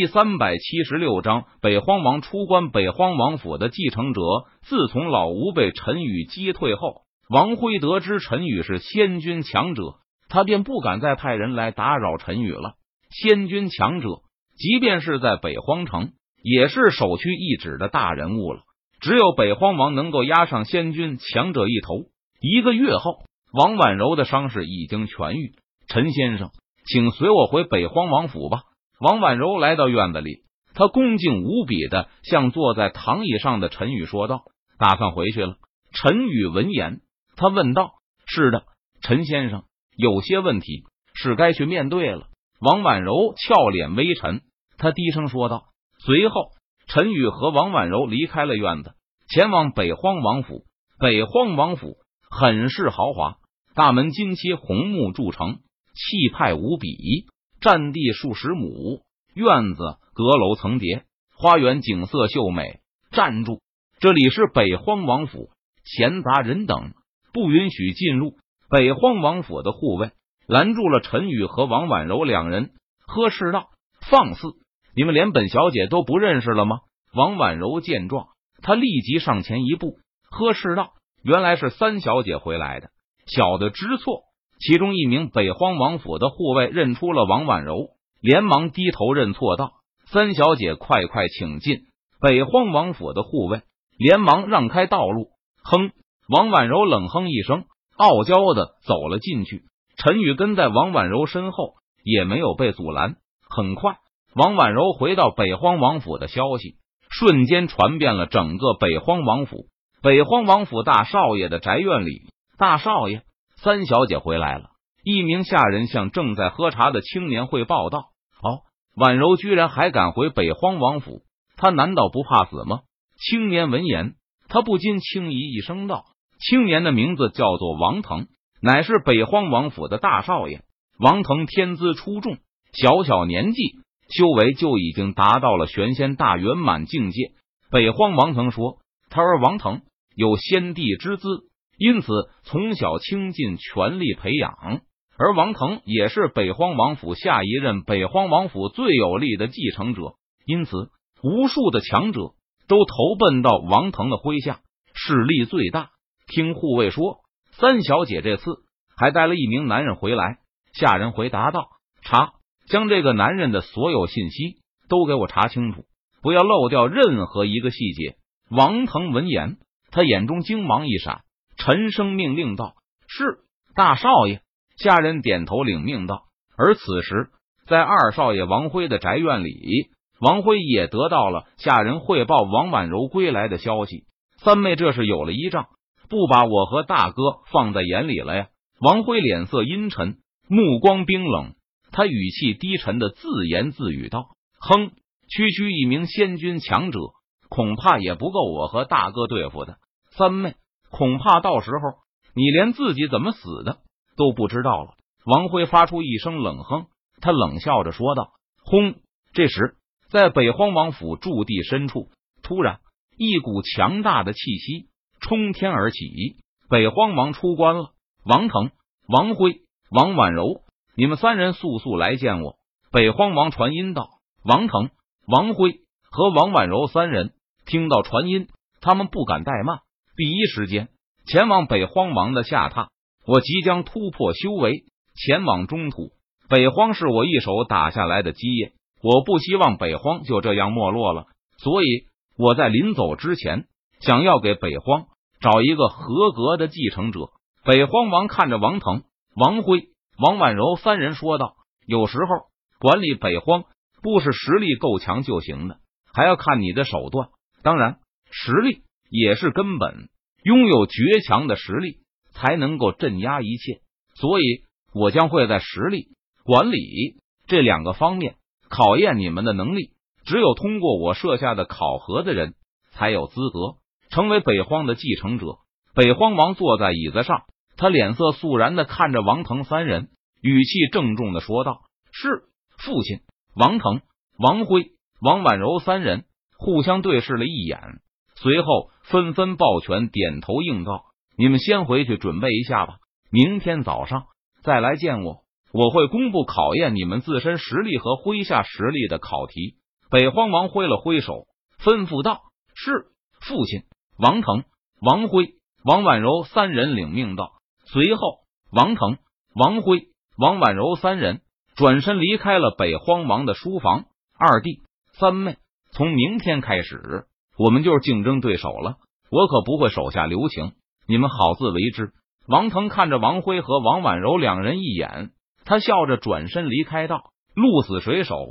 第三百七十六章北荒王出关。北荒王府的继承者，自从老吴被陈宇击退后，王辉得知陈宇是仙君强者，他便不敢再派人来打扰陈宇了。仙君强者，即便是在北荒城，也是首屈一指的大人物了。只有北荒王能够压上仙君强者一头。一个月后，王婉柔的伤势已经痊愈。陈先生，请随我回北荒王府吧。王婉柔来到院子里，她恭敬无比的向坐在躺椅上的陈宇说道：“打算回去了。”陈宇闻言，他问道：“是的，陈先生，有些问题是该去面对了。”王婉柔俏脸微沉，他低声说道。随后，陈宇和王婉柔离开了院子，前往北荒王府。北荒王府。很是豪华，大门金漆红木铸成，气派无比。占地数十亩，院子阁楼层叠，花园景色秀美。站住！这里是北荒王府，闲杂人等不允许进入。北荒王府的护卫拦住了陈宇和王婉柔两人，呵斥道：“放肆！你们连本小姐都不认识了吗？”王婉柔见状，他立即上前一步，呵斥道。原来是三小姐回来的，小的知错。其中一名北荒王府的护卫认出了王婉柔，连忙低头认错道：“三小姐，快快请进。”北荒王府的护卫连忙让开道路。哼！王婉柔冷哼一声，傲娇的走了进去。陈宇跟在王婉柔身后，也没有被阻拦。很快，王婉柔回到北荒王府的消息瞬间传遍了整个北荒王府。北荒王府大少爷的宅院里，大少爷三小姐回来了。一名下人向正在喝茶的青年汇报道：“哦，婉柔居然还敢回北荒王府，他难道不怕死吗？”青年闻言，他不禁轻疑一声道：“青年的名字叫做王腾，乃是北荒王府的大少爷。王腾天资出众，小小年纪修为就已经达到了玄仙大圆满境界。”北荒王腾说：“他儿王腾。”有先帝之资，因此从小倾尽全力培养。而王腾也是北荒王府下一任北荒王府最有力的继承者，因此无数的强者都投奔到王腾的麾下，势力最大。听护卫说，三小姐这次还带了一名男人回来。下人回答道：“查，将这个男人的所有信息都给我查清楚，不要漏掉任何一个细节。”王腾闻言。他眼中精芒一闪，沉声命令道：“是大少爷。”下人点头领命道。而此时，在二少爷王辉的宅院里，王辉也得到了下人汇报王婉柔归来的消息。三妹这是有了依仗，不把我和大哥放在眼里了呀？王辉脸色阴沉，目光冰冷，他语气低沉的自言自语道：“哼，区区一名仙君强者。”恐怕也不够我和大哥对付的，三妹，恐怕到时候你连自己怎么死的都不知道了。王辉发出一声冷哼，他冷笑着说道：“轰！”这时，在北荒王府驻地深处，突然一股强大的气息冲天而起。北荒王出关了，王腾、王辉、王婉柔，你们三人速速来见我。北荒王传音道：“王腾、王辉和王婉柔三人。”听到传音，他们不敢怠慢，第一时间前往北荒王的下榻。我即将突破修为，前往中土。北荒是我一手打下来的基业，我不希望北荒就这样没落了。所以我在临走之前，想要给北荒找一个合格的继承者。北荒王看着王腾、王辉、王婉柔三人说道：“有时候管理北荒，不是实力够强就行的，还要看你的手段。”当然，实力也是根本。拥有绝强的实力，才能够镇压一切。所以，我将会在实力、管理这两个方面考验你们的能力。只有通过我设下的考核的人，才有资格成为北荒的继承者。北荒王坐在椅子上，他脸色肃然的看着王腾三人，语气郑重的说道：“是父亲。”王腾、王辉、王婉柔三人。互相对视了一眼，随后纷纷抱拳点头应道：“你们先回去准备一下吧，明天早上再来见我。我会公布考验你们自身实力和麾下实力的考题。北荒王挥了挥手，吩咐道：“是父亲。”王腾、王辉、王婉柔三人领命道。随后，王腾、王辉、王婉柔三人转身离开了北荒王的书房。二弟、三妹，从明天开始，我们就是竞争对手了。我可不会手下留情，你们好自为之。王腾看着王辉和王婉柔两人一眼，他笑着转身离开道：“鹿死谁手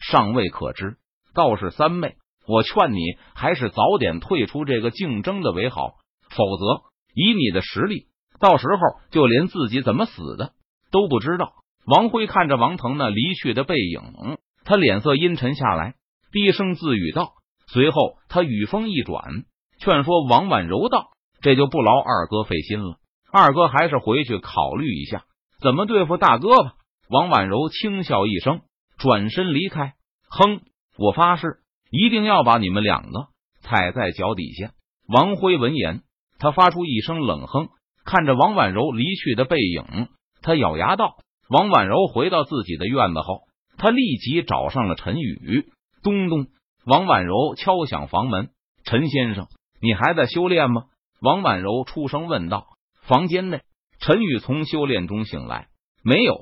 尚未可知，倒是三妹。”我劝你还是早点退出这个竞争的为好，否则以你的实力，到时候就连自己怎么死的都不知道。王辉看着王腾那离去的背影，他脸色阴沉下来，低声自语道。随后他语风一转，劝说王婉柔道：“这就不劳二哥费心了，二哥还是回去考虑一下怎么对付大哥吧。”王婉柔轻笑一声，转身离开。哼，我发誓。一定要把你们两个踩在脚底下。王辉闻言，他发出一声冷哼，看着王婉柔离去的背影，他咬牙道：“王婉柔回到自己的院子后，他立即找上了陈宇。咚咚，王婉柔敲响房门：“陈先生，你还在修炼吗？”王婉柔出声问道。房间内，陈宇从修炼中醒来，没有。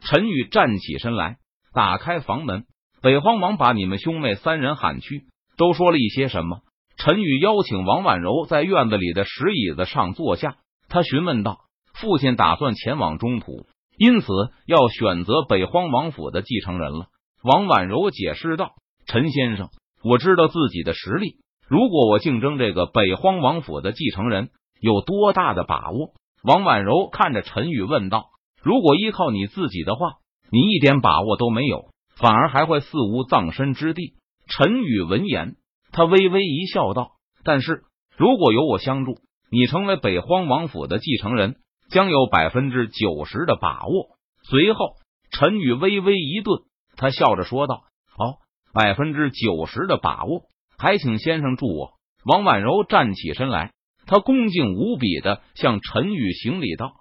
陈宇站起身来，打开房门。北荒王把你们兄妹三人喊去，都说了一些什么？陈宇邀请王婉柔在院子里的石椅子上坐下，他询问道：“父亲打算前往中土，因此要选择北荒王府的继承人了。”王婉柔解释道：“陈先生，我知道自己的实力，如果我竞争这个北荒王府的继承人，有多大的把握？”王婉柔看着陈宇问道：“如果依靠你自己的话，你一点把握都没有。”反而还会死无葬身之地。陈宇闻言，他微微一笑，道：“但是如果有我相助，你成为北荒王府的继承人，将有百分之九十的把握。”随后，陈宇微微一顿，他笑着说道：“，百分之九十的把握，还请先生助我。”王婉柔站起身来，她恭敬无比的向陈宇行礼道。